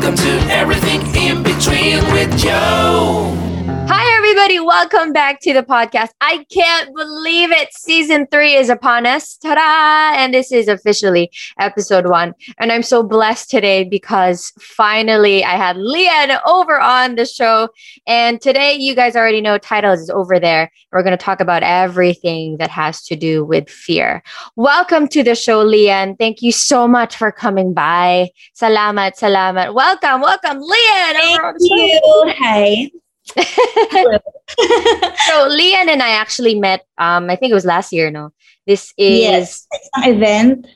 Welcome to Everything in Between with Joe. Everybody. Welcome back to the podcast. I can't believe it. Season three is upon us. Ta da! And this is officially episode one. And I'm so blessed today because finally I had Leanne over on the show. And today, you guys already know titles is over there. We're going to talk about everything that has to do with fear. Welcome to the show, Leanne. Thank you so much for coming by. Salamat, salamat. Welcome, welcome, Leanne. Thank you. Hi. so Leon and I actually met um I think it was last year, no. This is yes, an event.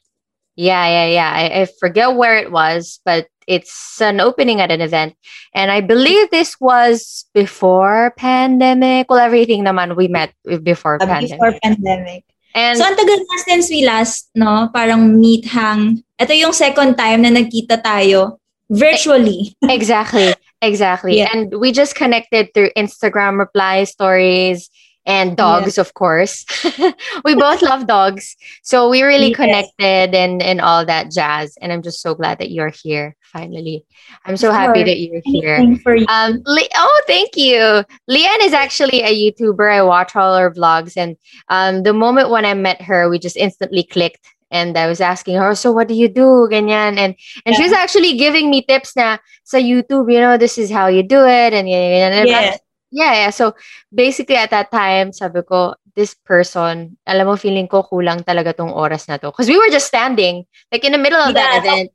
Yeah, yeah, yeah. I, I forget where it was, but it's an opening at an event. And I believe this was before pandemic. Well, everything naman we met before uh, pandemic. Before pandemic. And so, ang tagal na since we last, no? Parang meet hang. Ito yung second time na nagkita tayo virtually. exactly. Exactly. Yeah. And we just connected through Instagram reply stories and dogs, of course. we both love dogs. So we really Yes. connected and, and all that jazz. And I'm just so glad that you're here finally. I'm so happy that you're here. You. Um, Le- oh, thank you. Leanne is actually a YouTuber. I watch all her vlogs, and um, the moment when I met her, we just instantly clicked. And I was asking her, so what do you do, ganyan? And and she was actually giving me tips na sa YouTube. You know, this is how you do it, and. And Yes. yeah, yeah. So basically, at that time, sabi ko, this person, alam mo, feeling ko kulang talaga tong oras na to. Because we were just standing, like in the middle of that Yeah. event.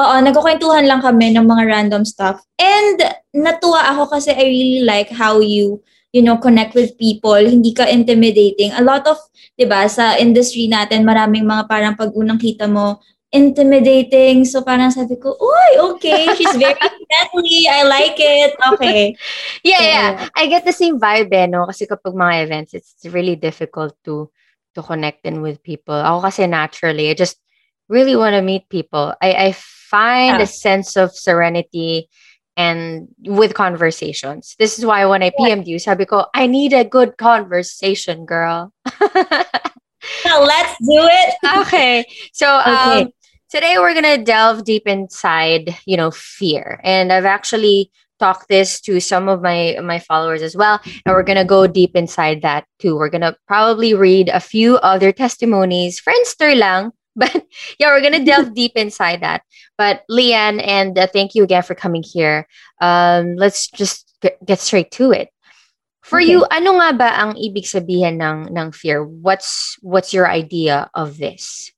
Oo, nagkukwentuhan lang kami ng mga random stuff. And natuwa ako kasi I really like how you, you know, connect with people. Hindi ka intimidating. A lot of, di ba, sa industry natin, maraming mga parang pag unang kita mo, intimidating. So parang sabi ko, uy, okay, she's very friendly. I like it. Okay. Yeah, So, yeah. I get the same vibe eh, no? Kasi kapag mga events, it's really difficult to to connect in with people. Ako kasi naturally, I just really want to meet people. I, I find Yeah. a sense of serenity and with conversations. This is why when I PM'd you, sabi ko, I need a good conversation, girl. Now, let's do it. okay. So Okay. um today we're gonna delve deep inside, you know, fear. And I've actually talked this to some of my my followers as well. And we're gonna go deep inside that too. We're gonna probably read a few other testimonies, friendster lang. But yeah, we're gonna delve deep inside that. But Leanne, and uh, thank you again for coming here. Um, let's just get, straight to it. For Okay. you, ano nga ba ang ibig sabihin ng ng fear? What's what's your idea of this?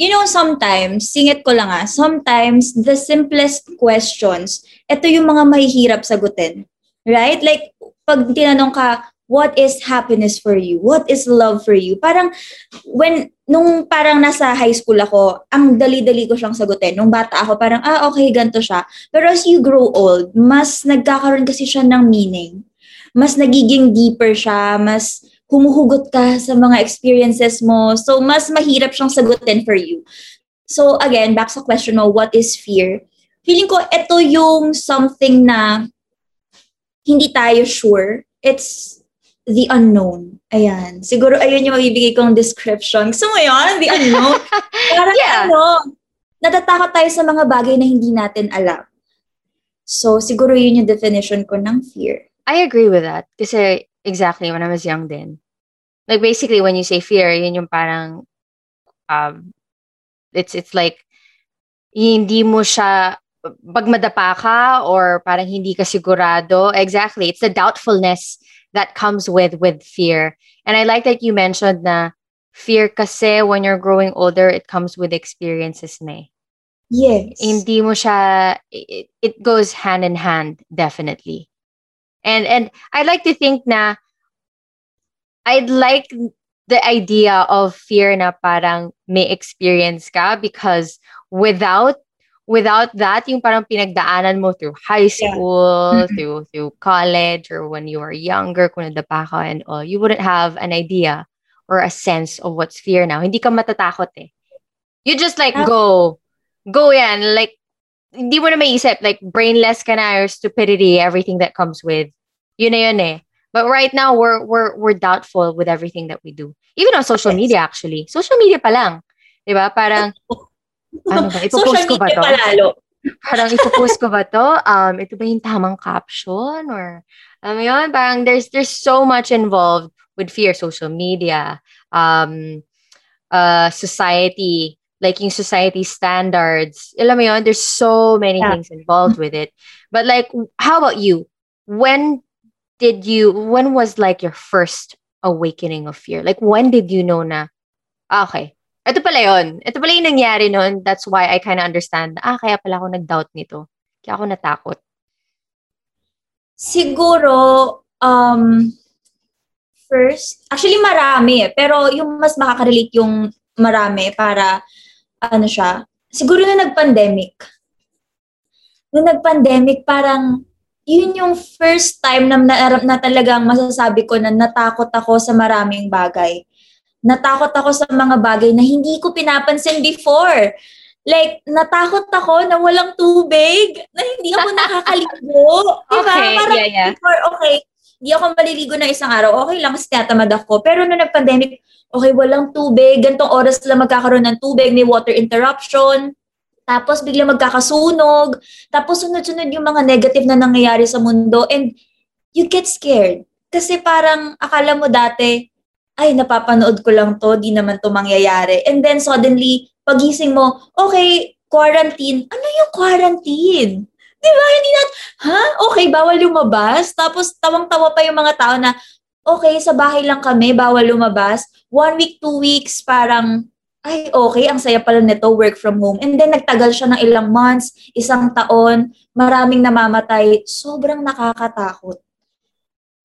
you know, sometimes, singit ko lang ah, sometimes the simplest questions, ito yung mga mahihirap sagutin. Right? Like, pag tinanong ka, what is happiness for you? What is love for you? Parang, when, nung parang nasa high school ako, ang dali-dali ko siyang sagutin. Nung bata ako, parang, ah, okay, ganito siya. Pero as you grow old, mas nagkakaroon kasi siya ng meaning. Mas nagiging deeper siya, mas humuhugot ka sa mga experiences mo. So, mas mahirap siyang sagutin for you. So, again, back sa question mo, what is fear? Feeling ko, ito yung something na hindi tayo sure. It's the unknown. Ayan. Siguro, ayun yung mabibigay kong description. Gusto mo yun? The unknown? Parang Yeah. ano, natatakot tayo sa mga bagay na hindi natin alam. So, siguro yun yung definition ko ng fear. I agree with that. Kasi exactly when I was young then. Like basically when you say fear, yun yung parang um it's it's like hindi mo siya pag madapa ka or parang hindi ka sigurado. Exactly. It's the doubtfulness that comes with with fear. And I like that you mentioned na fear kasi when you're growing older, it comes with experiences na eh. Yes. hindi mo siya it, it goes hand in hand definitely and and i like to think na i'd like the idea of fear na parang may experience ka because without without that yung parang pinagdaanan mo through high school Mhm. through through college or when you were younger kung nadapa ka and all you wouldn't have an idea or a sense of what's fear now. Hindi ka matatakot eh. You just like go. Go yan. Like hindi mo na maisip like brainless ka na or stupidity everything that comes with yun na yun eh. But right now we're we're we're doubtful with everything that we do. Even on social Yes. media actually. Social media pa lang. 'di ba? Parang ano ba ipopost ko ba to palalo. parang ipopost ko ba to? Um, ito ba yung tamang caption? Or, alam mo yun, parang there's, there's so much involved with fear, social media, um, uh, society, like yung society standards. Alam mo yun, there's so many Yeah. things involved with it. But like, how about you? When did you, when was like your first awakening of fear? Like, when did you know na, ah, okay, ito pala yun. Ito pala yung nangyari nun. That's why I kind of understand, ah, kaya pala ako nag-doubt nito. Kaya ako natakot. Siguro, um, first, actually marami eh, pero yung mas makaka-relate yung marami para, ano siya, siguro na nag-pandemic. Nung nag-pandemic, parang, yun yung first time na, na, na talagang masasabi ko na natakot ako sa maraming bagay. Natakot ako sa mga bagay na hindi ko pinapansin before. Like, natakot ako na walang tubig, na hindi ako nakakaligo. Diba? Okay, Parang yeah, yeah. before, okay, hindi ako maliligo ng isang araw, okay lang, kasi tinatamad ako. Pero nung nag-pandemic, okay, walang tubig, gantong oras lang magkakaroon ng tubig, may water interruption, tapos bigla magkakasunog, tapos sunod-sunod yung mga negative na nangyayari sa mundo, and you get scared. Kasi parang akala mo dati, ay, napapanood ko lang to, di naman to mangyayari. And then suddenly, pagising mo, okay, quarantine. Ano yung quarantine? Di ba? Hindi na, ha? Okay, bawal lumabas. Tapos tawang-tawa pa yung mga tao na, okay, sa bahay lang kami, bawal lumabas. One week, two weeks, parang, ay, okay, ang saya pala nito, work from home. And then nagtagal siya ng ilang months, isang taon, maraming namamatay. Sobrang nakakatakot.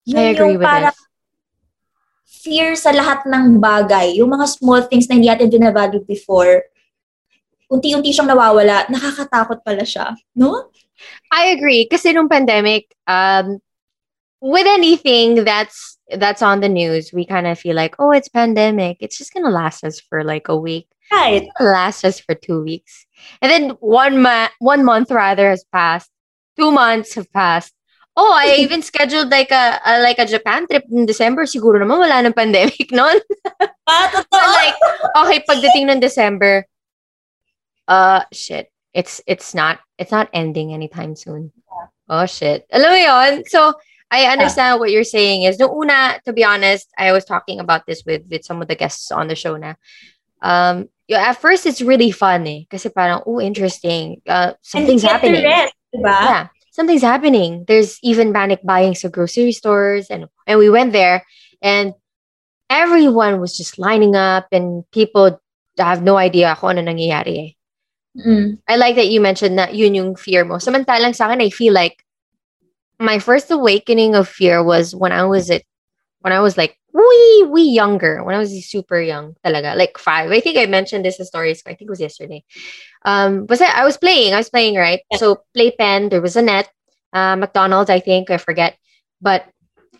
I agree with parang this. Fear sa lahat ng bagay, yung mga small things na hindi natin binavalue before, unti-unti siyang nawawala, nakakatakot pala siya. No? I agree. Kasi nung pandemic, um, with anything that's that's on the news, we kind of feel like, oh, it's pandemic. It's just gonna last us for like a week. Right. Last us for two weeks, and then one ma- one month rather has passed. Two months have passed. Oh, I even scheduled like a, a like a Japan trip in December. Siguro naman wala ng pandemic noon. Ah, totoo. like, okay, pagdating ng December, uh, shit, it's it's not it's not ending anytime soon. Oh shit. Alam mo yun? So, I understand what you're saying is, no una, to be honest, I was talking about this with with some of the guests on the show na, um, yeah, at first it's really fun eh. Kasi parang, oh, interesting. Uh, something's happening. rest, diba? Yeah, something's happening. There's even panic buying at grocery stores, and and we went there, and everyone was just lining up, and people have no idea kung ano nangyayari. eh. Mm. I like that you mentioned that yun yung fear mo. Samantalang sa akin, I feel like my first awakening of fear was when I was at when I was like wee wee younger, when I was super young talaga, like five. I think I mentioned this in stories. I think it was yesterday. Um, but I was playing. I was playing right. Yeah. So playpen. There was a net. Uh, McDonald's. I think I forget. But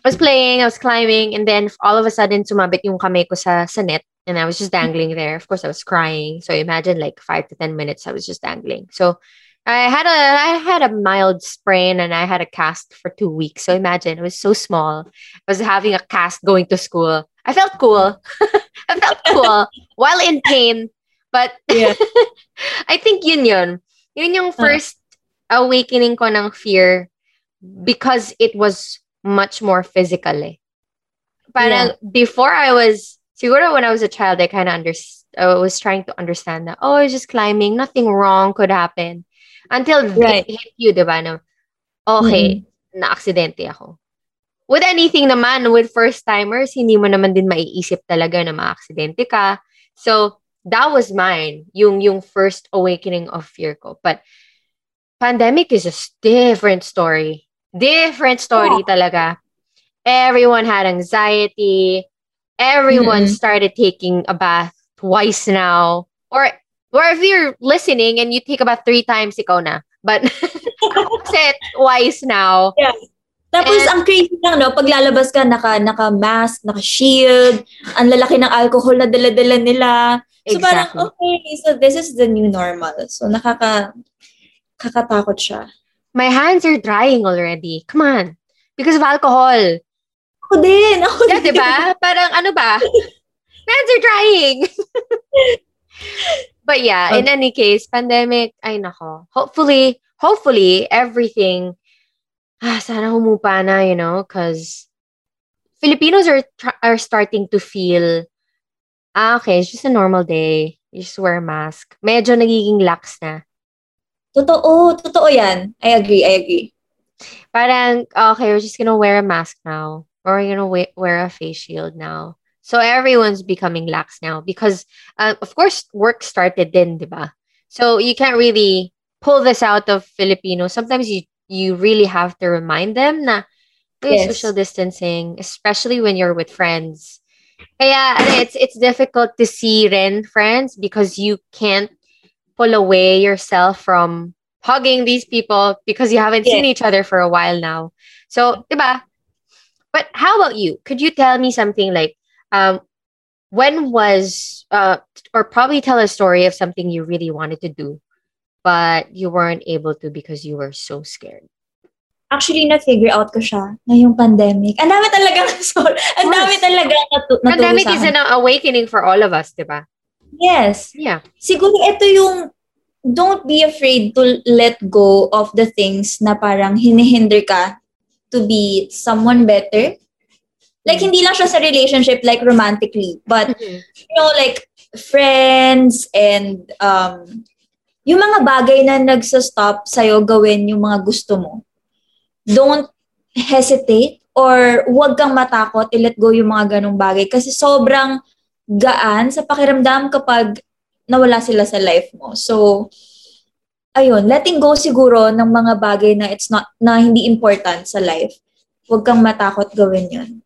I was playing. I was climbing, and then all of a sudden, sumabit yung kamay ko sa sa net, and I was just dangling there. Of course, I was crying. So imagine like five to ten minutes, I was just dangling. So I had a I had a mild sprain and I had a cast for two weeks. So imagine it was so small. I was having a cast going to school. I felt cool. I felt cool while in pain. But Yeah. I think yun yun. Yun yung first awakening ko ng fear because it was much more physical eh. Parang before I was, siguro when I was a child, I kind of under, I was trying to understand that, oh, I was just climbing, nothing wrong could happen. Until Right. it hit you, di ba? No? Okay, na-aksidente ako. With anything naman, with first-timers, hindi mo naman din maiisip talaga na ma-aksidente ka. So, that was mine, yung, yung first awakening of fear ko. But, pandemic is a different story. Different story talaga. Everyone had anxiety. Everyone Mm-mm. started taking a bath twice now. Or, or if you're listening and you take a bath three times, ikaw na. But, kasi twice now. Tapos And- ang crazy lang, no? Pag lalabas ka, naka, naka-mask, naka-shield, ang lalaki ng alcohol na dala-dala nila. So parang, Exactly. okay, so this is the new normal. So nakaka, kakatakot siya. My hands are drying already. Come on. Because of alcohol. Ako din, ako Yeah, din. di ba? Parang ano ba? My hands are drying. But yeah, in any case, pandemic, ay nako. Hopefully, hopefully, everything, ah, sana humupa na, you know, because Filipinos are are starting to feel, ah, okay, it's just a normal day. You just wear a mask. Medyo nagiging lax na. Totoo, totoo yan. I agree, I agree. Parang, okay, we're just gonna wear a mask now. Or we're gonna we- wear a face shield now. So everyone's becoming lax now because, uh, of course, work started then, diba? So you can't really pull this out of Filipinos. Sometimes you you really have to remind them na "Hey, Yes. social distancing, especially when you're with friends. Kaya it's it's difficult to see rin friends because you can't pull away yourself from hugging these people because you haven't seen each other for a while now. So, diba? But how about you? Could you tell me something like um when was uh or probably tell a story of something you really wanted to do but you weren't able to because you were so scared. Actually, na-figure out ko siya ngayong pandemic. Ang dami talaga, sorry. Ang dami talaga natu- naturo Pandemic is an awakening for all of us, diba? Yes. Yeah. Siguro ito yung don't be afraid to let go of the things na parang hinihinder ka to be someone better. Like, hindi lang siya sa relationship, like romantically, but you know, like friends and um, yung mga bagay na nagsa-stop sa'yo gawin yung mga gusto mo. Don't hesitate or huwag kang matakot i-let go yung mga ganong bagay kasi sobrang gaan sa pakiramdam kapag nawala sila sa life mo. So, ayun, letting go siguro ng mga bagay na it's not na hindi important sa life. Huwag kang matakot gawin yun.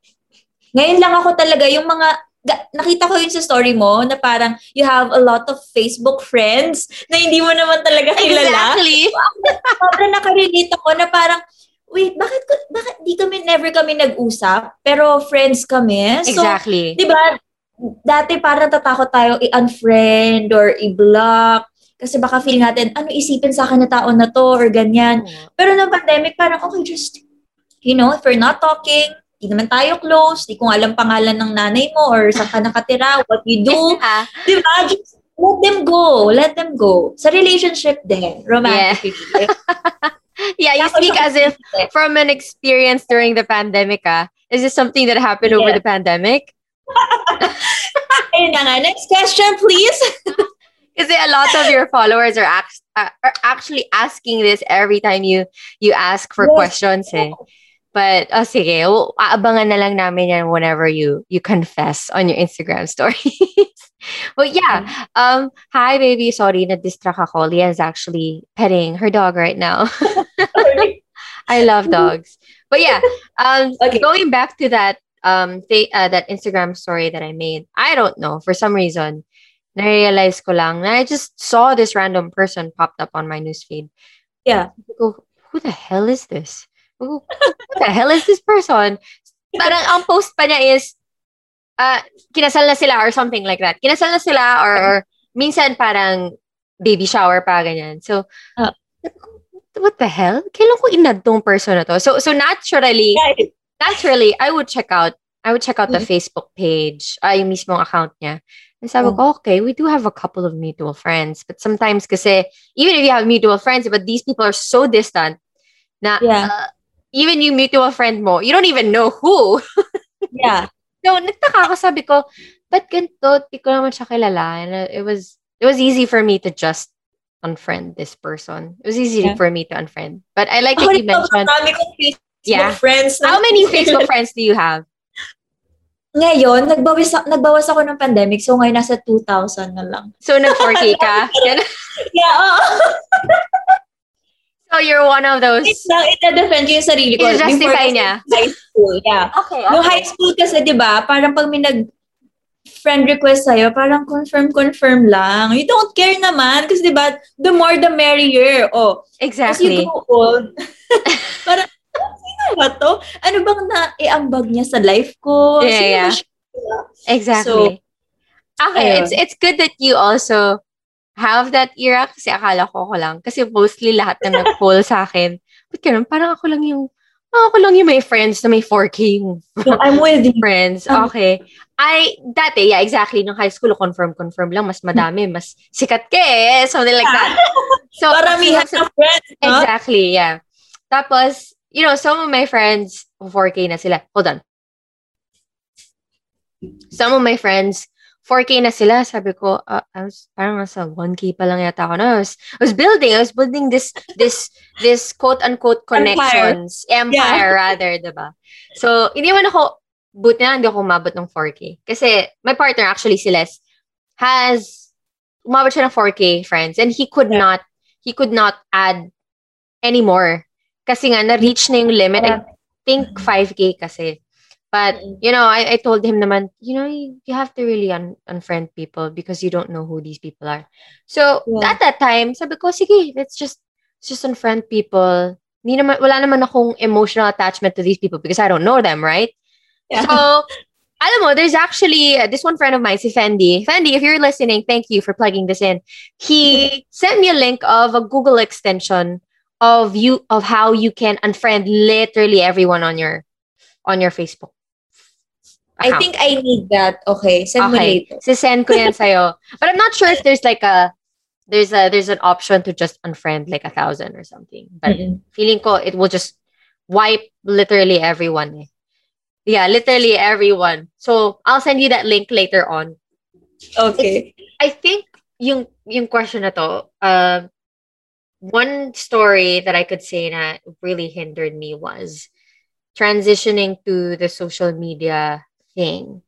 Ngayon lang ako talaga, yung mga, ga- nakita ko yun sa story mo, na parang you have a lot of Facebook friends na hindi mo naman talaga kilala. Exactly. Sobrang nakarelate ako na parang, wait, bakit, ko- bakit di kami, never kami nag-usap, pero friends kami. So, Exactly. di ba, dati parang tatakot tayo i-unfriend or i-block kasi baka feel natin, ano isipin sa akin na tao na to or ganyan. Pero nung pandemic, parang okay, just, you know, if we're not talking, di naman tayo close, di ko nga alam pangalan ng nanay mo or saan ka nakatira, what you do. Yeah. di ba? Just let them go. Let them go. Sa relationship din, romantic. Yeah, you speak as if from an experience during the pandemic, ah. Is this something that happened over Yeah. the pandemic? Ayun na nga. Next question, please. Kasi a lot of your followers are, act- uh, are actually asking this every time you you ask for Yes. questions eh. But, oh, sige, w- aabangan na lang namin yan whenever you you confess on your Instagram stories. but yeah, um, hi baby, sorry, na-distract ako. Leah is actually petting her dog right now. I love dogs. But yeah, um, Okay. going back to that um th- uh, that Instagram story that I made, I don't know for some reason, na-realize ko lang na I just saw this random person popped up on my newsfeed. Yeah. Go, who the hell is this? Who, who the hell is this person? Parang ang post pa niya is, uh, kinasal na sila or something like that. Kinasal na sila or, or minsan parang baby shower pa, ganyan. So, Ah. what the hell? Kailan ko inad tong person na to? So, so naturally, naturally, I would check out, I would check out the Mhm. Facebook page, ay, yung mismong account niya. And sabi ko, okay, we do have a couple of mutual friends. But sometimes kasi, even if you have mutual friends, but these people are so distant na Yeah. uh, even yung mutual friend mo, you don't even know who. Yeah. So, nagtaka ako, sabi ko, ba't ganito? Di ko naman siya kilala. And uh, it was, it was easy for me to just unfriend this person. It was easy Yeah. for me to unfriend. But I like that Ako you rin, mentioned, Yeah. friends. how many Facebook friends do you have? Ngayon, nagbawas, nagbawas ako ng pandemic, so ngayon nasa 2,000 na lang. So, nag-4K ka? Yeah, oo. so, you're one of those. Wait lang, ita-defend ko yung sarili ko. Kasi niya. High school, yeah. Okay, Yung high school kasi, di ba, parang pag may nag friend request sa'yo, parang confirm-confirm lang. You don't care naman. Kasi di ba, the more the merrier. Oh, As Exactly. you grow old, parang, "Ah, sino ba to? Ano bang na-iambag niya sa life ko? Yeah, Sino yeah. siya? Exactly. okay, ayun. it's it's good that you also have that era kasi akala ko ko lang. Kasi mostly lahat na nag-poll sa akin, ba't ganun? Parang ako lang yung oh, ako lang yung may friends na may 4K yung So, I'm with you. friends. Okay. I, dati, yeah, exactly. Nung high school, confirm, confirm lang. Mas madami, mas sikat ka eh. Something like that. So, Paramihan so- ng friends, no? Exactly, yeah. Tapos, you know, some of my friends, 4K na sila. Hold on. Some of my friends, 4K na sila. Sabi ko, uh, I was parang nasa 1K pa lang yata ako. No, I was, I was building, I was building this, this, this quote-unquote connections. Empire, rather, diba? So, hindi man ako, buti na hindi ako umabot ng 4K. Kasi, my partner, actually, si Les, has, umabot siya ng 4K friends. And he could Yeah. not, he could not add anymore. Kasi nga, na-reach na yung limit. I think 5K kasi. But, you know, I, I told him naman, you know, you, you have to really un- unfriend people because you don't know who these people are. So, Yeah. at that time, sabi ko, sige, let's just, let's just unfriend people. Hindi naman, wala naman akong emotional attachment to these people because I don't know them, right? Yeah. So, alam mo, there's actually uh, this one friend of mine, si Fendi. Fendi, if you're listening, thank you for plugging this in. He sent me a link of a Google extension of you of how you can unfriend literally everyone on your on your Facebook. I think I need that. Okay, send me okay. later. So send ko yan sa'yo. But I'm not sure if there's like a there's a there's an option to just unfriend like a thousand or something. But Mm-mm. feeling ko it will just wipe literally everyone. Eh. Yeah, literally everyone. So I'll send you that link later on. Okay. I think yung yung question na to, uh, one story that I could say that really hindered me was transitioning to the social media thing.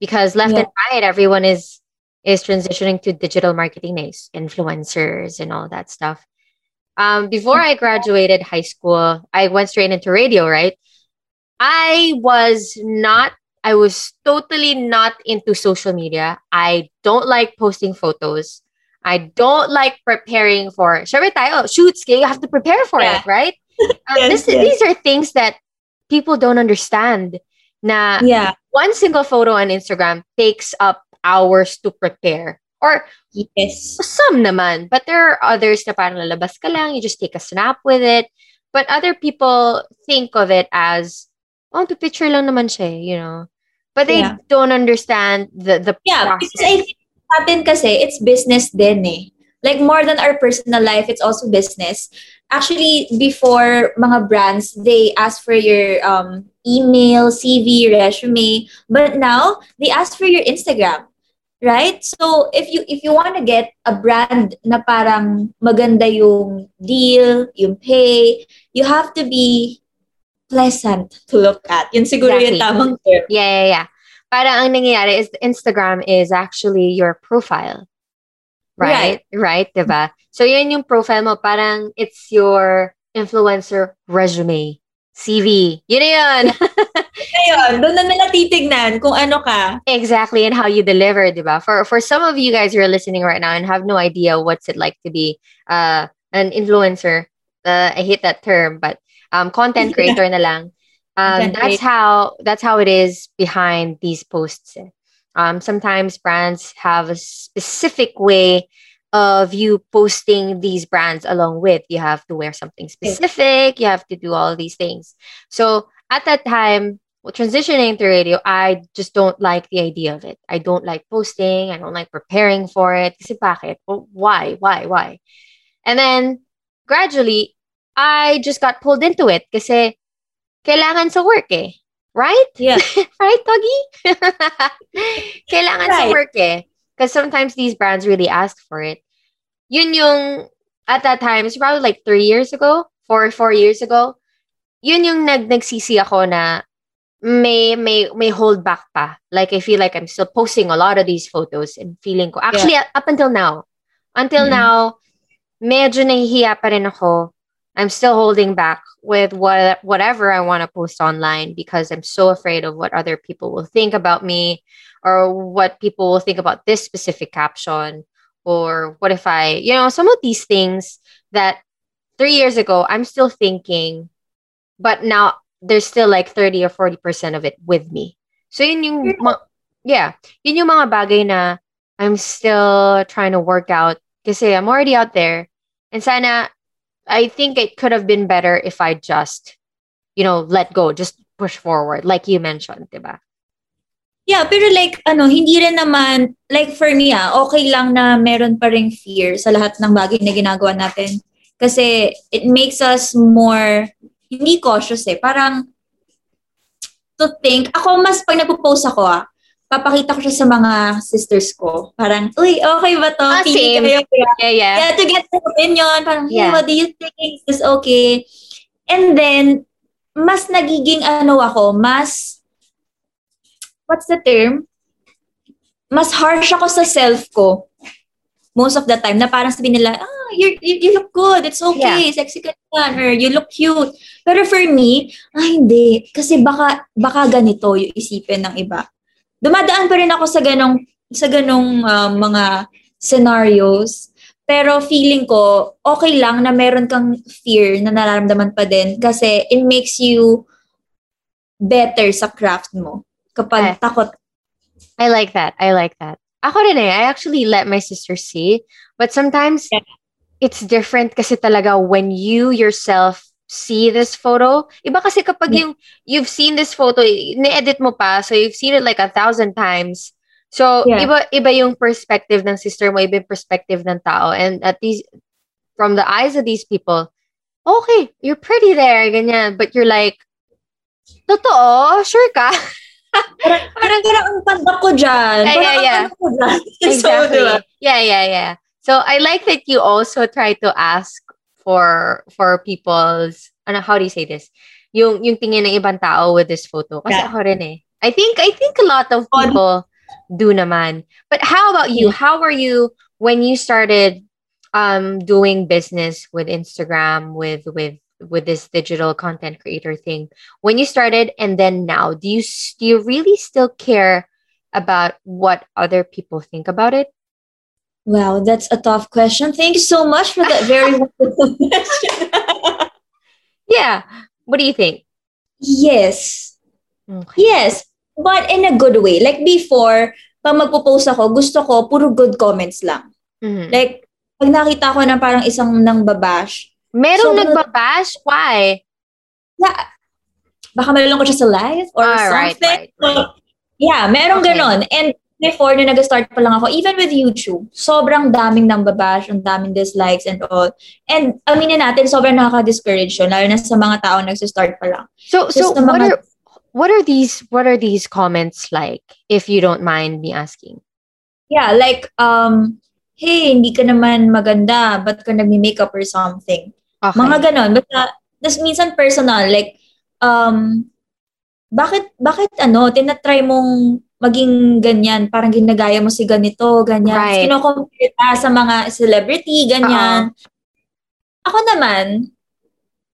Because left Yeah. and right, everyone is is transitioning to digital marketing nice influencers and all that stuff. Um, before I graduated high school, I went straight into radio, right? I was not I was totally not into social media. I don't like posting photos. I don't like preparing for syempre tayo, shoots, you have to prepare for Yeah. it, right? Um, Yes, this, yes. These are things that people don't understand. Na Yeah. one single photo on Instagram takes up hours to prepare. Or Yes. some naman. But there are others na parang lalabas ka lang, you just take a snap with it. But other people think of it as, oh, picture lang naman siya, eh, you know. But they Yeah. don't understand the, the Yeah, process. because I think natin kasi, it's business din eh. Like more than our personal life, it's also business. Actually, before mga brands, they ask for your um, email, CV, resume. But now, they ask for your Instagram. Right? So, if you if you want to get a brand na parang maganda yung deal, yung pay, you have to be pleasant to look at. Yun siguro yung Exactly. tamang term. Yeah, yeah, yeah. Parang ang nangyayari is Instagram is actually your profile. Right? Right, diba? So yun yung profile mo. Parang it's your influencer resume. CV. Yun na yun. Ngayon, doon na nila titignan kung ano ka. exactly and how you deliver diba for for some of you guys who are listening right now and have no idea what's it like to be uh an influencer uh, i hate that term but um content creator na lang um that's how that's how it is behind these posts eh. Um sometimes brands have a specific way of you posting these brands along with you have to wear something specific you have to do all these things so at that time well, transitioning to radio, I just don't like the idea of it. I don't like posting. I don't like preparing for it. Kasi bakit? Well, why? Why? Why? And then gradually, I just got pulled into it kasi kailangan sa work eh. Right? Yeah. right, Doggy? kailangan sa Right. work eh. Because sometimes these brands really ask for it. Yun yung, at that time, it's probably like three years ago, four, four years ago, yun yung nag, nagsisi ako na may, may, may hold back pa. Like, I feel like I'm still posting a lot of these photos and feeling ko. Actually, up until now, until Mhm. now, medyo nahihiya pa rin ako. I'm still holding back with what whatever I want to post online because I'm so afraid of what other people will think about me or what people will think about this specific caption or what if I, you know, some of these things that 3 years ago I'm still thinking but now there's still like 30 or 40% of it with me. So yun yung ma- yeah, yun yung mga bagay na I'm still trying to work out kasi I'm already out there and sana I think it could have been better if I just you know, let go, just push forward, like you mentioned, diba? Yeah, pero like, ano, hindi rin naman, like for me ah, okay lang na meron pa rin fear sa lahat ng bagay na ginagawa natin. Kasi it makes us more, hindi cautious eh. Parang, to think, ako mas pag nagpo-post ako ah, papakita ko siya sa mga sisters ko. Parang, uy, okay ba to? Ah, Pili same. kayo. Yeah, yeah. Yeah, to get their opinion. Parang, hey, Yeah. what do you think? Is this okay? And then, mas nagiging ano ako, mas, what's the term? Mas harsh ako sa self ko. Most of the time, na parang sabihin nila, ah, you, you, you look good, it's okay, sexy ka yan, or you look cute. Pero for me, ah, hindi. Kasi baka, baka ganito yung isipin ng iba. Dumadaan pa rin ako sa ganong, sa ganong ah, mga scenarios. Pero feeling ko, okay lang na meron kang fear na nararamdaman pa din kasi it makes you better sa craft mo. Kapag Eh. takot. I like that. I like that. Ako rin eh. I actually let my sister see. But sometimes Yeah. it's different kasi talaga when you yourself see this photo. Iba kasi kapag Yeah. yung you've seen this photo, ni-edit mo pa, so you've seen it like a thousand times. So, Yeah. iba iba yung perspective ng sister mo, iba yung perspective ng tao. And at least from the eyes of these people, okay, you're pretty there, ganyan. But you're like, totoo? Sure ka? Parang, parang, parang ang panda ko dyan. Yeah, yeah, yeah. panda ko dyan. exactly. So, diba? Yeah, yeah, yeah. So I like that you also try to ask for for people's ano how do you say this? Yung yung tingin ng ibang tao with this photo. Kasi Yeah. ako rin eh. I think I think a lot of people do naman. But how about you? How were you when you started um doing business with Instagram with with with this digital content creator thing? When you started and then now, do you do you really still care about what other people think about it? Wow, that's a tough question. Thank you so much for that very wonderful question. Yeah. What do you think? yes. Okay. Yes. But in a good way. Like before, pag magpo-post ako, gusto ko puro good comments lang. Mhm. Like, pag nakita ko na parang isang nang babash, Merong So, nagbabash? Why? na, baka malulungkot siya sa life or Ah, right, something. right, right. So, yeah, merong Okay. ganon. And before, na nag-start pa lang ako, even with YouTube, sobrang daming nang babash, ang daming dislikes and all. And aminin natin, sobrang nakaka-discourage yun, lalo na sa mga tao nag-start pa lang. So so Just what mga- are what are these what are these comments like if you don't mind me asking? Yeah, like, um, hey, hindi ka naman maganda, ba't ka nagmi-makeup or something? Okay. Mga ganon. Basta, tas minsan personal, like, um, bakit, bakit ano, tinatry mong maging ganyan, parang ginagaya mo si ganito, ganyan. Right. Kino-compare ka sa mga celebrity, ganyan. Ako naman,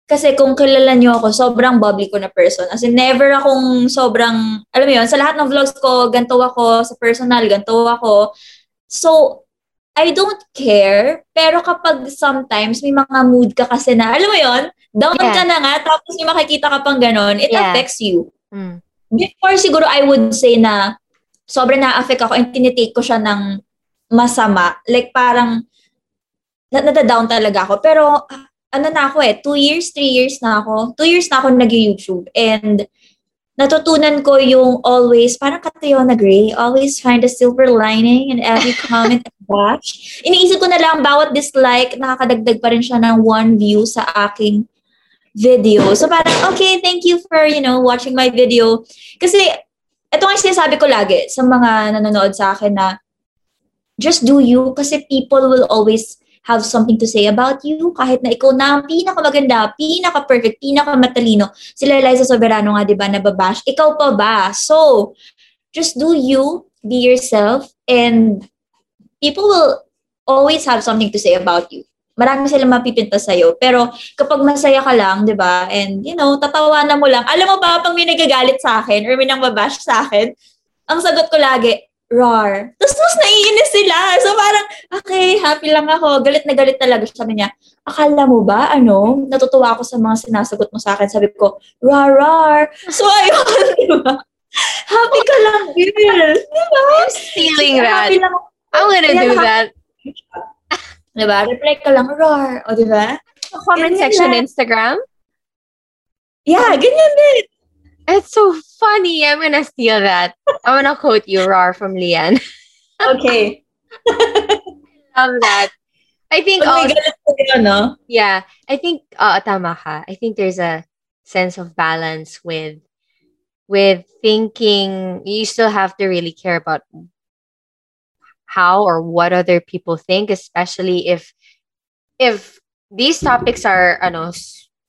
kasi kung kilala niyo ako, sobrang bubbly ko na person. As in, never akong sobrang, alam mo yun, sa lahat ng vlogs ko, ganito ako, sa personal, ganito ako. So, I don't care, pero kapag sometimes may mga mood ka kasi na, alam mo yon down Yeah. ka na nga, tapos may makikita ka pang ganon, it Yeah. affects you. Mm. Before siguro I would say na sobrang na-affect ako and tinitake ko siya ng masama. Like parang na nada-down talaga ako. Pero ano na ako eh, two years, three years na ako. Two years na ako nag-YouTube. And natutunan ko yung always, parang Catriona Gray, always find a silver lining in every comment and watch. Iniisip ko na lang, bawat dislike, nakakadagdag pa rin siya ng one view sa aking video. So parang, okay, thank you for, you know, watching my video. Kasi, ito nga sinasabi ko lagi sa mga nanonood sa akin na just do you kasi people will always have something to say about you kahit na ikaw na ang pinakamaganda, pinaka-perfect, pinaka-matalino. Sila Liza Soberano nga, di ba, nababash. Ikaw pa ba? So, just do you, be yourself, and people will always have something to say about you. Marami silang mapipinta sa'yo. Pero kapag masaya ka lang, di ba, and you know, tatawanan mo lang. Alam mo ba, pag may nagagalit sa akin or may nang babash sa akin, ang sagot ko lagi, rar. Tapos mas naiinis sila. So parang, okay, happy lang ako. Galit na galit talaga. Sabi niya, akala mo ba, ano, natutuwa ako sa mga sinasagot mo sa akin. Sabi ko, rar, rar. So ayun, di ba? Happy ka lang, girl. Di ba? I'm stealing that. Happy lang. I'm gonna Kaya do that. Ba? Reply ka lang, rar. O, di ba? Comment Ganyan section lang. Instagram. Yeah, ganyan din. It's so funny. I'm gonna steal that. I'm gonna quote you, Rar from Lian. Okay. I love that. I think oh, also, yun, no? yeah, I think uh, tama ka. I think there's a sense of balance with with thinking you still have to really care about how or what other people think especially if if these topics are ano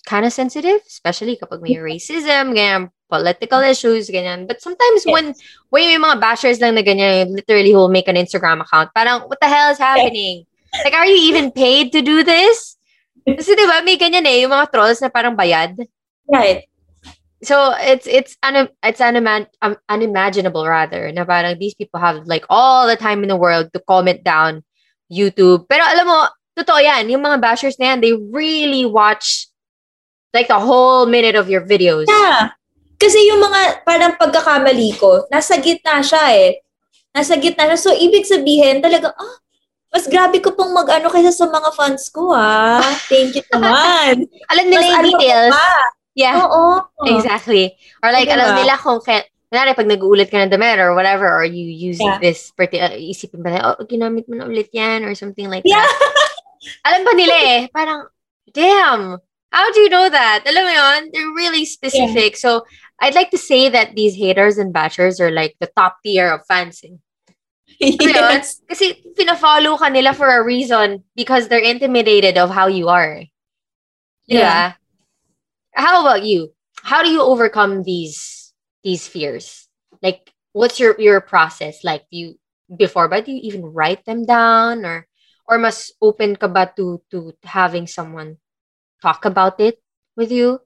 kind of sensitive especially kapag may racism ganyan political issues ganyan. But sometimes Yes. when when may mga bashers lang na ganyan literally will make an Instagram account. Parang what the hell is happening? Like are you even paid to do this? Kasi di ba may ganyan eh yung mga trolls na parang bayad. Right. So it's it's un, it's unima- um, unimaginable rather na parang these people have like all the time in the world to comment down YouTube pero alam mo totoo yan yung mga bashers na yan they really watch like the whole minute of your videos Yeah. Kasi yung mga parang pagkakamali ko, nasa gitna siya eh. Nasa gitna siya. So, ibig sabihin, talaga, ah, mas grabe ko pong mag-ano kaysa sa mga fans ko, ah. Thank you naman. alam nila yung ano details pa. Yeah Oo. exactly or like Diba? alam nila kung kaya Kunwari, pag nag-uulit ka ng damit or whatever, or you use Yeah. this, parti- uh, isipin ba, oh, ginamit mo na ulit yan, or something like Yeah. that. Alam ba nila eh, parang, damn, how do you know that? Alam mo yun? They're really specific. So, I'd like to say that these haters and bashers are like the top tier of fans. Alam mo yun? yes. Kasi pina-follow ka nila for a reason because they're intimidated of how you are. Yeah. How about you? How do you overcome these these fears? Like what's your your process like? You before but do you even write them down or or mas open ka ba to to having someone talk about it with you?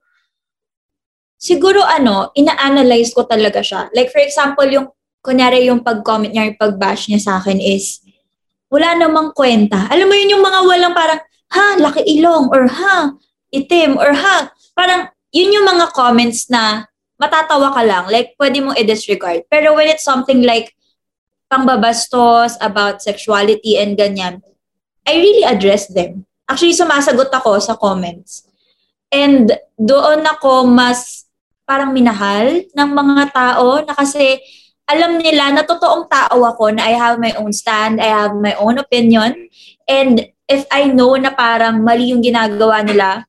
Siguro ano, ina-analyze ko talaga siya. Like for example, yung kunyari yung pag-comment niya, yung pag-bash niya sa akin is wala namang kwenta. Alam mo yun yung mga walang parang, ha, laki ilong, or ha, itim, or ha, parang yun yung mga comments na matatawa ka lang. Like, pwede mong i-disregard. Pero when it's something like pangbabastos about sexuality and ganyan, I really address them. Actually, sumasagot ako sa comments. And doon ako mas parang minahal ng mga tao na kasi alam nila na totoong tao ako na I have my own stand, I have my own opinion. And if I know na parang mali yung ginagawa nila,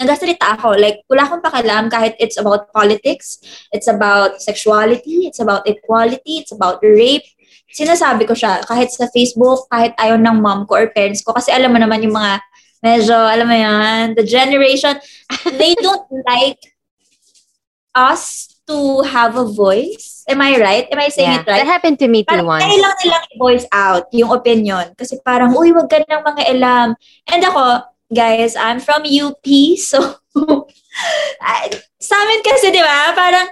nagasalita ako. Like, wala akong pakialam kahit it's about politics, it's about sexuality, it's about equality, it's about rape. Sinasabi ko siya kahit sa Facebook, kahit ayaw ng mom ko or parents ko. Kasi alam mo naman yung mga medyo, alam mo yan, the generation, they don't like us to have a voice. Am I right? Am I saying it right? That happened to me too Parang once. kailangan nilang i-voice out yung opinion. Kasi parang, uy, wag ka ng mga elam. And ako, guys, I'm from UP, so sa amin kasi, di ba, parang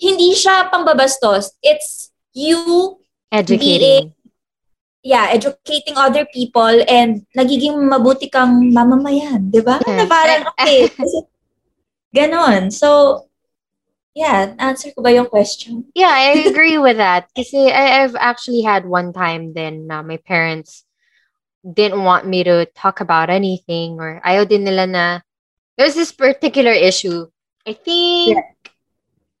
hindi siya pangbabastos. It's you, Educating. yeah, educating other people and nagiging mabuti kang mamamayan, di ba? Yeah. Na parang, okay, ganon. So, yeah, answer ko ba yung question? Yeah, I agree with that. Kasi I, I've actually had one time then uh, my parents didn't want me to talk about anything or ayaw din nila na there's this particular issue. I think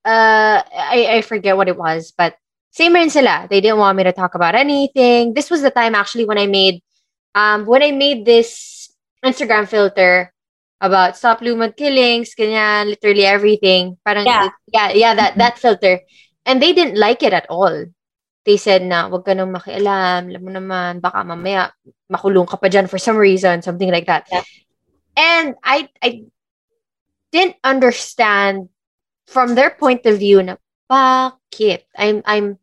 uh I, I forget what it was, but same rin sila. They didn't want me to talk about anything. This was the time actually when I made um when I made this Instagram filter about stop lumad killings, ganyan, literally everything. Parang Yeah. yeah, yeah, that that filter. And they didn't like it at all. They said na, wag ka nang makialam, alam mo naman, baka mamaya makulong ka pa dyan for some reason, something like that. Yeah. And I I didn't understand from their point of view na bakit I'm I'm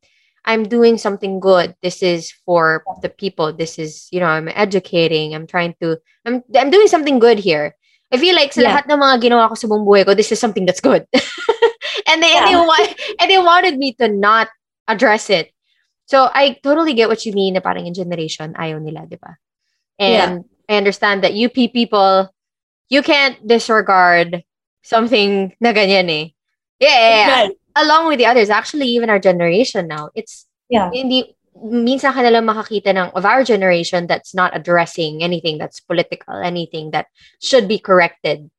I'm doing something good. This is for the people. This is, you know, I'm educating. I'm trying to I'm I'm doing something good here. I feel like sa Yeah. lahat ng mga ginawa ko sa buong buhay ko, this is something that's good. and they and they Yeah. want and they wanted me to not address it. So I totally get what you mean na parang in generation ayaw nila, di ba? And I understand that UP people, you can't disregard something na ganyan eh. Yeah, yeah, yeah. Right. Along with the others, actually even our generation now, it's Yeah. hindi minsan ka nalang makakita ng of our generation that's not addressing anything that's political, anything that should be corrected.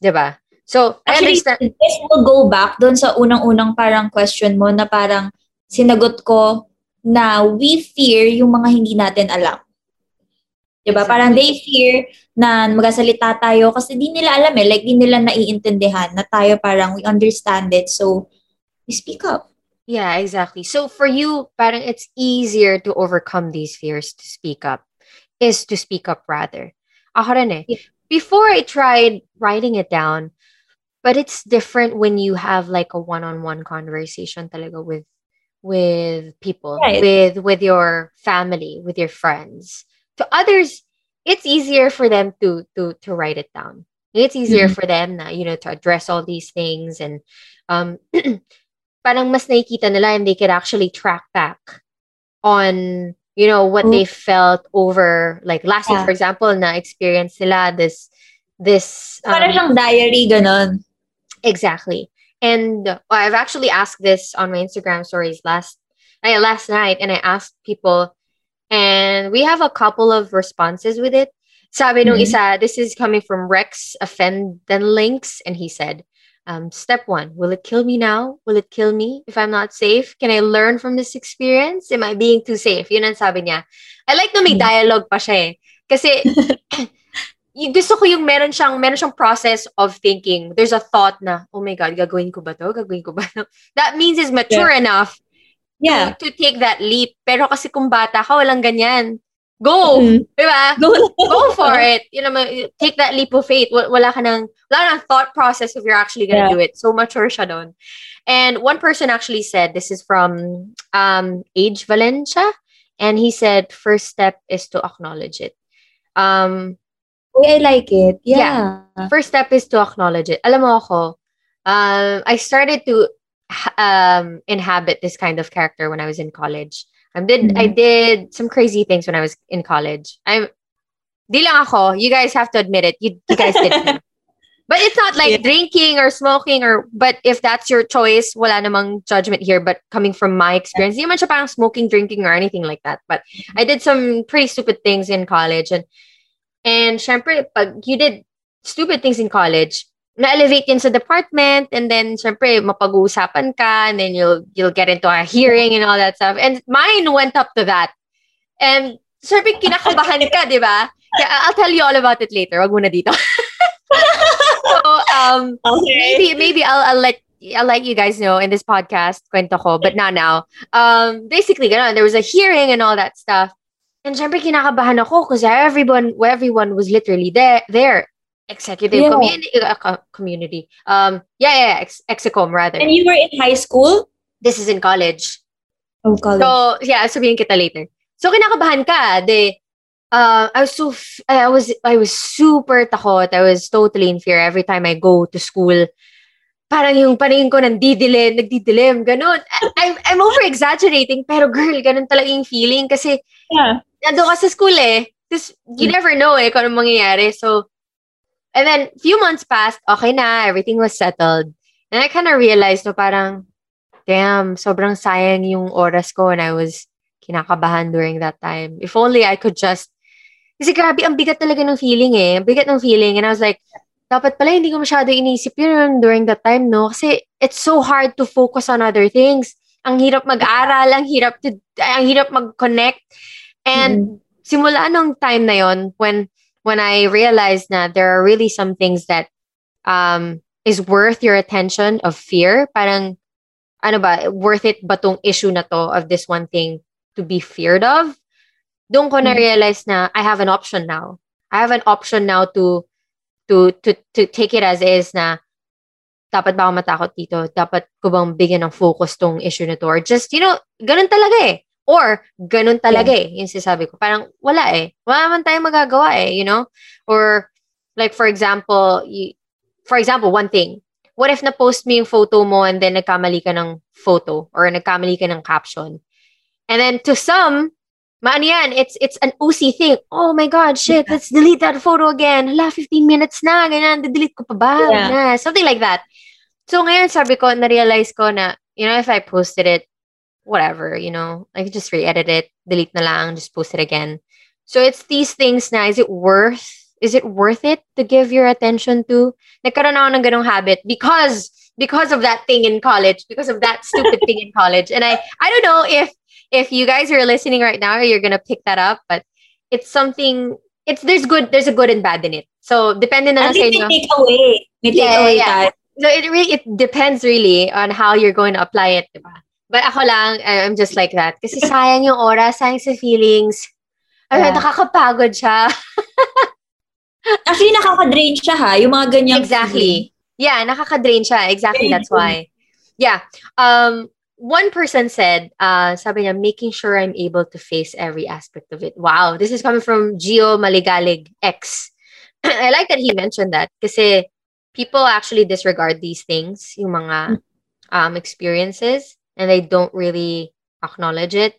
'Di ba? So, I Actually, understand. this will go back doon sa unang-unang parang question mo na parang sinagot ko na we fear yung mga hindi natin alam. Diba? Exactly. Parang they fear na magasalita tayo kasi di nila alam eh. Like, di nila naiintindihan na tayo parang we understand it. So, we speak up. Yeah, exactly. So for you, parang it's easier to overcome these fears to speak up, is to speak up rather. Ako rin eh. Yeah. Before I tried writing it down, but it's different when you have like a one-on-one conversation talaga with with people, Right. with with your family, with your friends. To others, it's easier for them to to to write it down. It's easier Mhm. for them na, you know, to address all these things and um parang mas nakikita nila and they could actually track back on you know what Oh. they felt over like last week Yeah. for example na experience nila this this Parang um, siyang diary, ganon. exactly and uh, i've actually asked this on my instagram stories last uh, last night and i asked people and we have a couple of responses with it. Sabi nung Mhm. isa this is coming from rex offenden links and he said um, step one will it kill me now? Will it kill me if i'm not safe? Can i learn from this experience? Am i being too safe? Yun ang sabi niya. I like na may Mhm. dialogue pa siya eh. Kasi yung gusto ko yung meron siyang meron siyang process of thinking there's a thought na oh my god gagawin ko ba to gagawin ko ba to that means is mature enough Yeah. to, to take that leap pero kasi kung bata ka walang ganyan go Mhm. di ba Go, go for it. You know, take that leap of faith. Wa- Wala ka ng, wala nang thought process if you're actually gonna Yeah. do it. So mature siya doon. And one person actually said, this is from um, Age Valencia, and he said, first step is to acknowledge it. Um, I like it. Yeah. first step is to acknowledge it. Alam mo ako, um, I started to um, inhabit this kind of character when I was in college. I did I Mhm. did some crazy things when I was in college. I'm di lang ako. You guys have to admit it. You, you guys did. But it's not like Yeah. drinking or smoking or but if that's your choice, wala namang judgment here. But coming from my experience, hindi man siya parang smoking, drinking or anything like that. But I did some pretty stupid things in college and and syempre, pag you did stupid things in college, na-elevate yun sa department and then syempre mapag-uusapan ka and then you'll you'll get into a hearing and all that stuff. And mine went up to that. And syempre kinakabahan ka, di ba? I'll tell you all about it later. Wag muna dito. so, um, maybe maybe I'll I'll let I'll let you guys know in this podcast kwento ko, but not now. Um, basically, ganun, there was a hearing and all that stuff. And syempre kinakabahan ako because everyone everyone was literally there there. Executive Yeah. community, uh, co- community. Um, yeah, yeah, yeah, ex- execom rather. And you were in high school? this is in college. Oh, college. So, yeah, sabihin kita later. So, kinakabahan ka. De, uh, I was so, f- I was, I was super takot. I was totally in fear every time I go to school. Parang yung paningin ko nandidilim, nagdidilim, ganun. I- I'm, I'm over-exaggerating, pero girl, ganun talaga yung feeling. Kasi, yeah. Nando ka sa school eh. Tapos, you Mm. never know eh kung anong mangyayari. So, and then, few months passed, okay na, everything was settled. And I kind of realized no parang, damn, sobrang sayang yung oras ko when I was kinakabahan during that time. If only I could just, kasi grabe, ang bigat talaga ng feeling eh. Ang bigat ng feeling. And I was like, dapat pala hindi ko masyado inisip yun during that time, no? Kasi it's so hard to focus on other things. Ang hirap mag-aral, ang hirap to, ang hirap mag-connect. And simula nung time na yon when when I realized na there are really some things that um is worth your attention of fear, parang ano ba, worth it ba tong issue na to of this one thing to be feared of? Doon ko na Mhm. realize na I have an option now. I have an option now to to to to take it as is na dapat ba ako matakot dito? Dapat ko bang bigyan ng focus tong issue na to? Or just, you know, ganun talaga eh. Or, ganun talaga eh. Yung sinasabi ko. Parang, wala eh. Wala naman tayong magagawa eh, you know? Or, like, for example, y- for example, one thing. What if na-post mo yung photo mo and then nagkamali ka ng photo or nagkamali ka ng caption? And then to some, maano yan, it's, it's an OC thing. Oh my God, shit, let's delete that photo again. Hala, 15 minutes na, ganyan, delete ko pa ba? Yeah. Na, something like that. So ngayon, sabi ko, na-realize ko na, you know, if I posted it, whatever, you know, I could just re-edit it, delete na lang, just post it again. So it's these things na, is it worth is it worth it to give your attention to? Nagkaroon ako ng ganong habit because because of that thing in college, because of that stupid thing in college. And I I don't know if if you guys are listening right now, you're gonna pick that up, but it's something it's there's good there's a good and bad in it. So depending na lang sa inyo. take away. May take Yeah, away yeah. So it really it depends really on how you're going to apply it, diba? But ako lang, I- I'm just like that. Kasi sayang yung oras, sayang sa feelings. Ay, Yeah. nakakapagod siya. Actually, nakaka-drain siya ha. Yung mga ganyang Exactly. Yeah, nakaka-drain siya. Exactly, that's why. Yeah. Um, one person said, uh, sabi niya, making sure I'm able to face every aspect of it. Wow, this is coming from Gio Maligalig X. I like that he mentioned that kasi people actually disregard these things, yung mga um, experiences, and they don't really acknowledge it.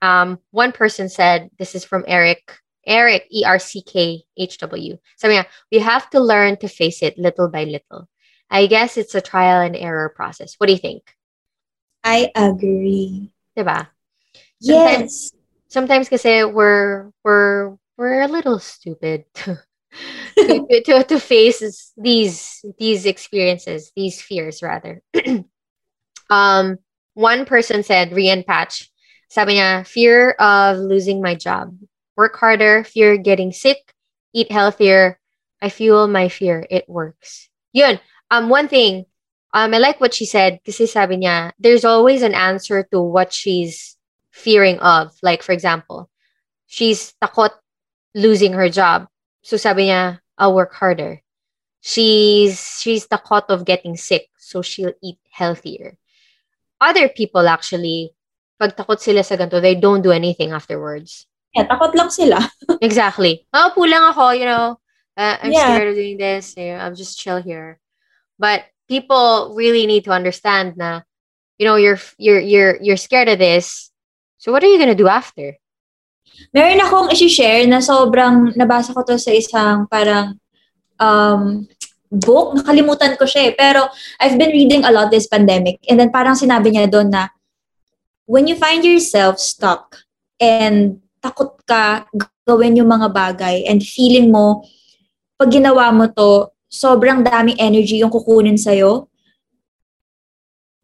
Um, one person said, this is from Eric, Eric, E R C K H W. Sabi niya, we have to learn to face it little by little. I guess it's a trial and error process. What do you think? I agree. Diba? Yes. Sometimes kasi we're we're we're a little stupid to to, to, to face these these experiences, these fears rather. um one person said, Rian Patch, sabi niya, fear of losing my job. Work harder, fear getting sick, eat healthier. I fuel my fear. It works. Yun. Um, one thing, um, I like what she said kasi sabi niya, there's always an answer to what she's fearing of. Like, for example, she's takot losing her job. So sabi niya, I'll work harder. She's she's takot of getting sick. So she'll eat healthier. Other people actually, pag takot sila sa ganito, they don't do anything afterwards. Yeah, takot lang sila. Exactly. Maupo lang ako, you know. Uh, I'm Yeah. scared of doing this. You know, I'll just chill here. But people really need to understand na, you know, you're you're you're you're scared of this. So what are you gonna do after? Meron akong isi-share na sobrang nabasa ko to sa isang parang um, book. Nakalimutan ko siya eh. Pero I've been reading a lot this pandemic. And then parang sinabi niya doon na when you find yourself stuck and takot ka gawin yung mga bagay and feeling mo pag ginawa mo to, sobrang daming energy yung kukunin sa'yo,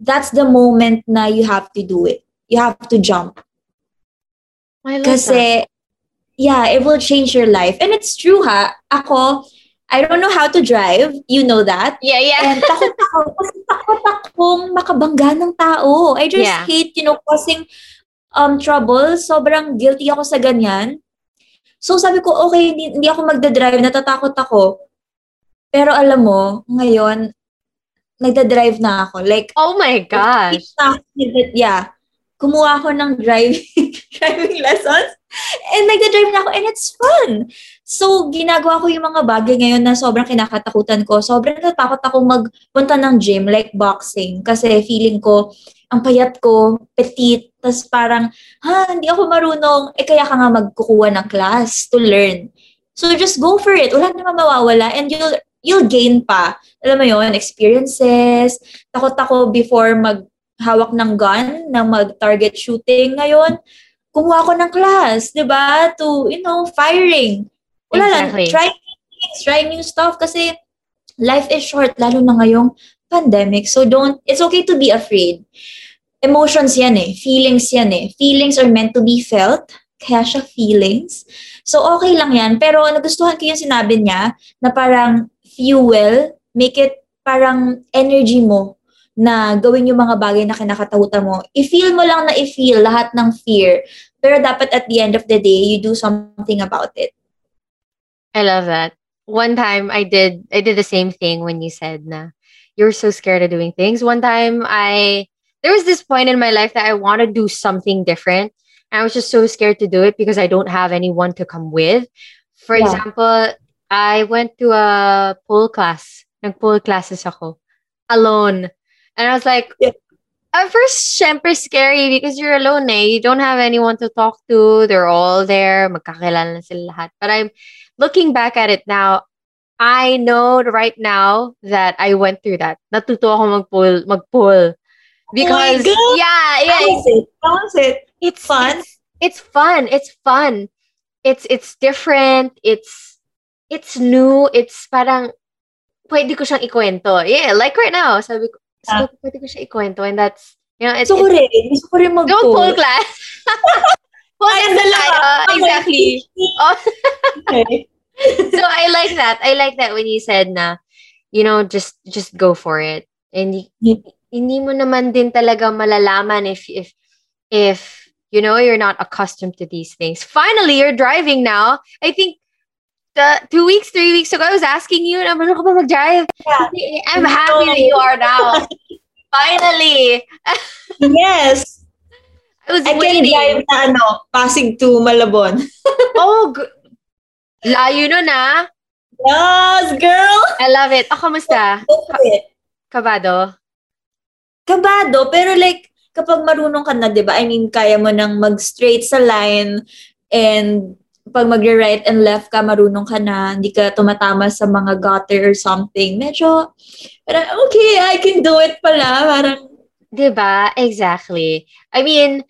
that's the moment na you have to do it. You have to jump. I love that. Kasi, yeah, it will change your life. And it's true ha. Ako, I don't know how to drive. You know that. Yeah, yeah. And takot ako. Kasi takot akong makabangga ng tao. I just Yeah. hate, you know, causing um, trouble. Sobrang guilty ako sa ganyan. So sabi ko, okay, hindi, hindi ako magdadrive. Natatakot ako. Pero alam mo, ngayon, nagdadrive na ako. Like, oh my gosh. Yeah. Kumuha ako ng driving, driving lessons. And nagda-drive na ako and it's fun. So, ginagawa ko yung mga bagay ngayon na sobrang kinakatakutan ko. Sobrang natakot ako magpunta ng gym, like boxing. Kasi feeling ko, ang payat ko, petite, tas parang, ha, hindi ako marunong. Eh, kaya ka nga magkukuha ng class to learn. So, just go for it. Wala naman mawawala and you'll, you'll gain pa. Alam mo yon experiences. Takot ako before maghawak ng gun, na mag-target shooting. Ngayon, kumuha ko ng class, di ba? To, you know, firing. Wala Exactly. lang. Try things, try new stuff kasi life is short, lalo na ngayong pandemic. So don't, it's okay to be afraid. Emotions yan eh. Feelings yan eh. Feelings are meant to be felt. Kaya siya feelings. So okay lang yan. Pero nagustuhan ko yung sinabi niya na parang fuel, make it parang energy mo na gawin yung mga bagay na kinakatakutan mo. I-feel mo lang na i-feel lahat ng fear. Pero dapat at the end of the day, you do something about it. I love that. One time I did I did the same thing when you said na you're so scared of doing things. One time I there was this point in my life that I want to do something different. And I was just so scared to do it because I don't have anyone to come with. For Yeah. example, I went to a pool class. Nag-pool classes ako. Alone. And I was like, Yeah. At first, syempre scary because you're alone eh. You don't have anyone to talk to. They're all there. Magkakilala na sila lahat. But I'm looking back at it now, I know right now that I went through that. Natuto ako mag-pool, mag-pool. Because, God! yeah, How yeah, was it? How was it? it's Fun? It's, it's fun. It's fun. It's it's different. It's it's new, it's parang pwede ko siyang ikwento. Yeah, like right now, sabi ko, sabi ko pwede ko siya ikwento and that's, you know, it's, Gusto ko rin. Gusto ko rin don't mag-poll. pull class. pull Ay, class dalawa. tayo. Exactly. Oh, Okay. so I like that. I like that when you said na, you know, just just go for it. And y- hindi mo naman din talaga malalaman if if if you know you're not accustomed to these things. Finally, you're driving now. I think the two weeks, three weeks ago, I was asking you, na ano ka ba mag-drive? I'm happy that you are now. Finally. Yes. I was I can waiting. drive na ano, Pasig to Malabon. Oh, g- layo nun ah. Yes, girl! I love it. Oh, kamusta? It. Kabado? kabado, pero like, kapag marunong ka na, di ba? I mean, kaya mo nang mag-straight sa line and pag mag-right and left ka, marunong ka na, hindi ka tumatama sa mga gutter or something. Medyo, parang, okay, I can do it pala. Parang, Diba? Exactly. I mean,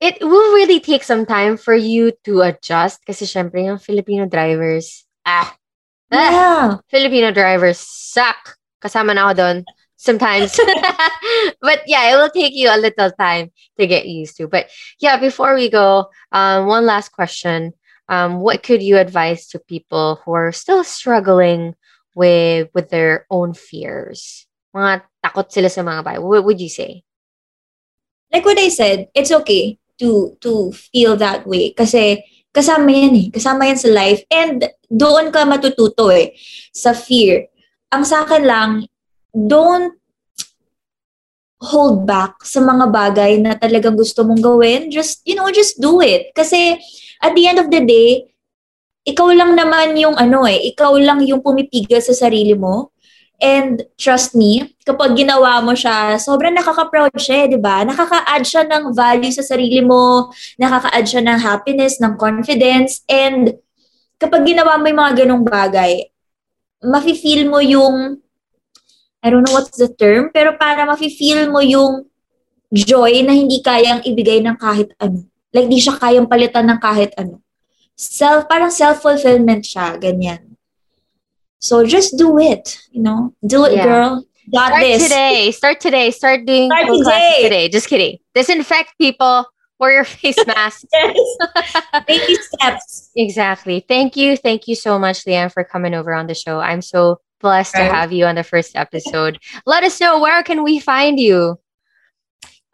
it will really take some time for you to adjust kasi syempre yung Filipino drivers, ah, ah yeah. Filipino drivers suck. Kasama na ako doon sometimes. but yeah, it will take you a little time to get used to. But yeah, before we go, um, one last question. Um, what could you advise to people who are still struggling with with their own fears? Mga takot sila sa mga bagay. What would you say? Like what I said, it's okay to to feel that way. Kasi, kasama yan eh. Kasama yan sa life. And doon ka matututo eh. Sa fear. Ang sa akin lang, don't hold back sa mga bagay na talagang gusto mong gawin. Just, you know, just do it. Kasi at the end of the day, ikaw lang naman yung ano eh, ikaw lang yung pumipigil sa sarili mo. And trust me, kapag ginawa mo siya, sobrang nakaka-proud siya, eh, di ba? Nakaka-add siya ng value sa sarili mo, nakaka-add siya ng happiness, ng confidence, and kapag ginawa mo yung mga ganong bagay, mafe-feel mo yung, I don't know what's the term, pero para mafe-feel mo yung joy na hindi kayang ibigay ng kahit ano. Like, di siya kayang palitan ng kahit ano. Self, parang self-fulfillment siya, ganyan. So just do it, you know? Do it, Yeah. girl. Got Start this. today. Start today. Start doing Start today. today. Just kidding. Disinfect people. Wear your face mask. Baby steps. Exactly. Thank you. Thank you so much, Leanne, for coming over on the show. I'm so blessed to have you on the first episode. Let us know where can we find you?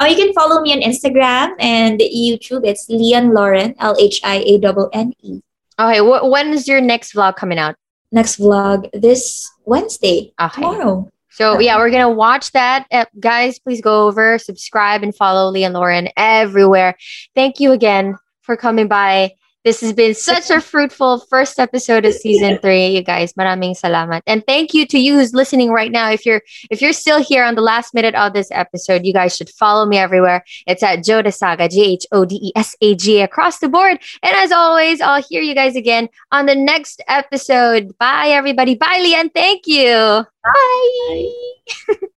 Oh, you can follow me on Instagram and YouTube. It's Leon Lauren, L H I A N N E. Okay, wh- when is your next vlog coming out? Next vlog this Wednesday, Okay. tomorrow. So yeah, we're gonna watch that. Uh, guys, please go over, subscribe, and follow Lee and Lauren everywhere. Thank you again for coming by. This has been such a fruitful first episode of season three. You guys, maraming salamat. And thank you to you who's listening right now. If you're if you're still here on the last minute of this episode, you guys should follow me everywhere. It's at Joe Saga, J H O D E S A G across the board. And as always, I'll hear you guys again on the next episode. Bye, everybody. Bye, Leanne. Thank you. Bye.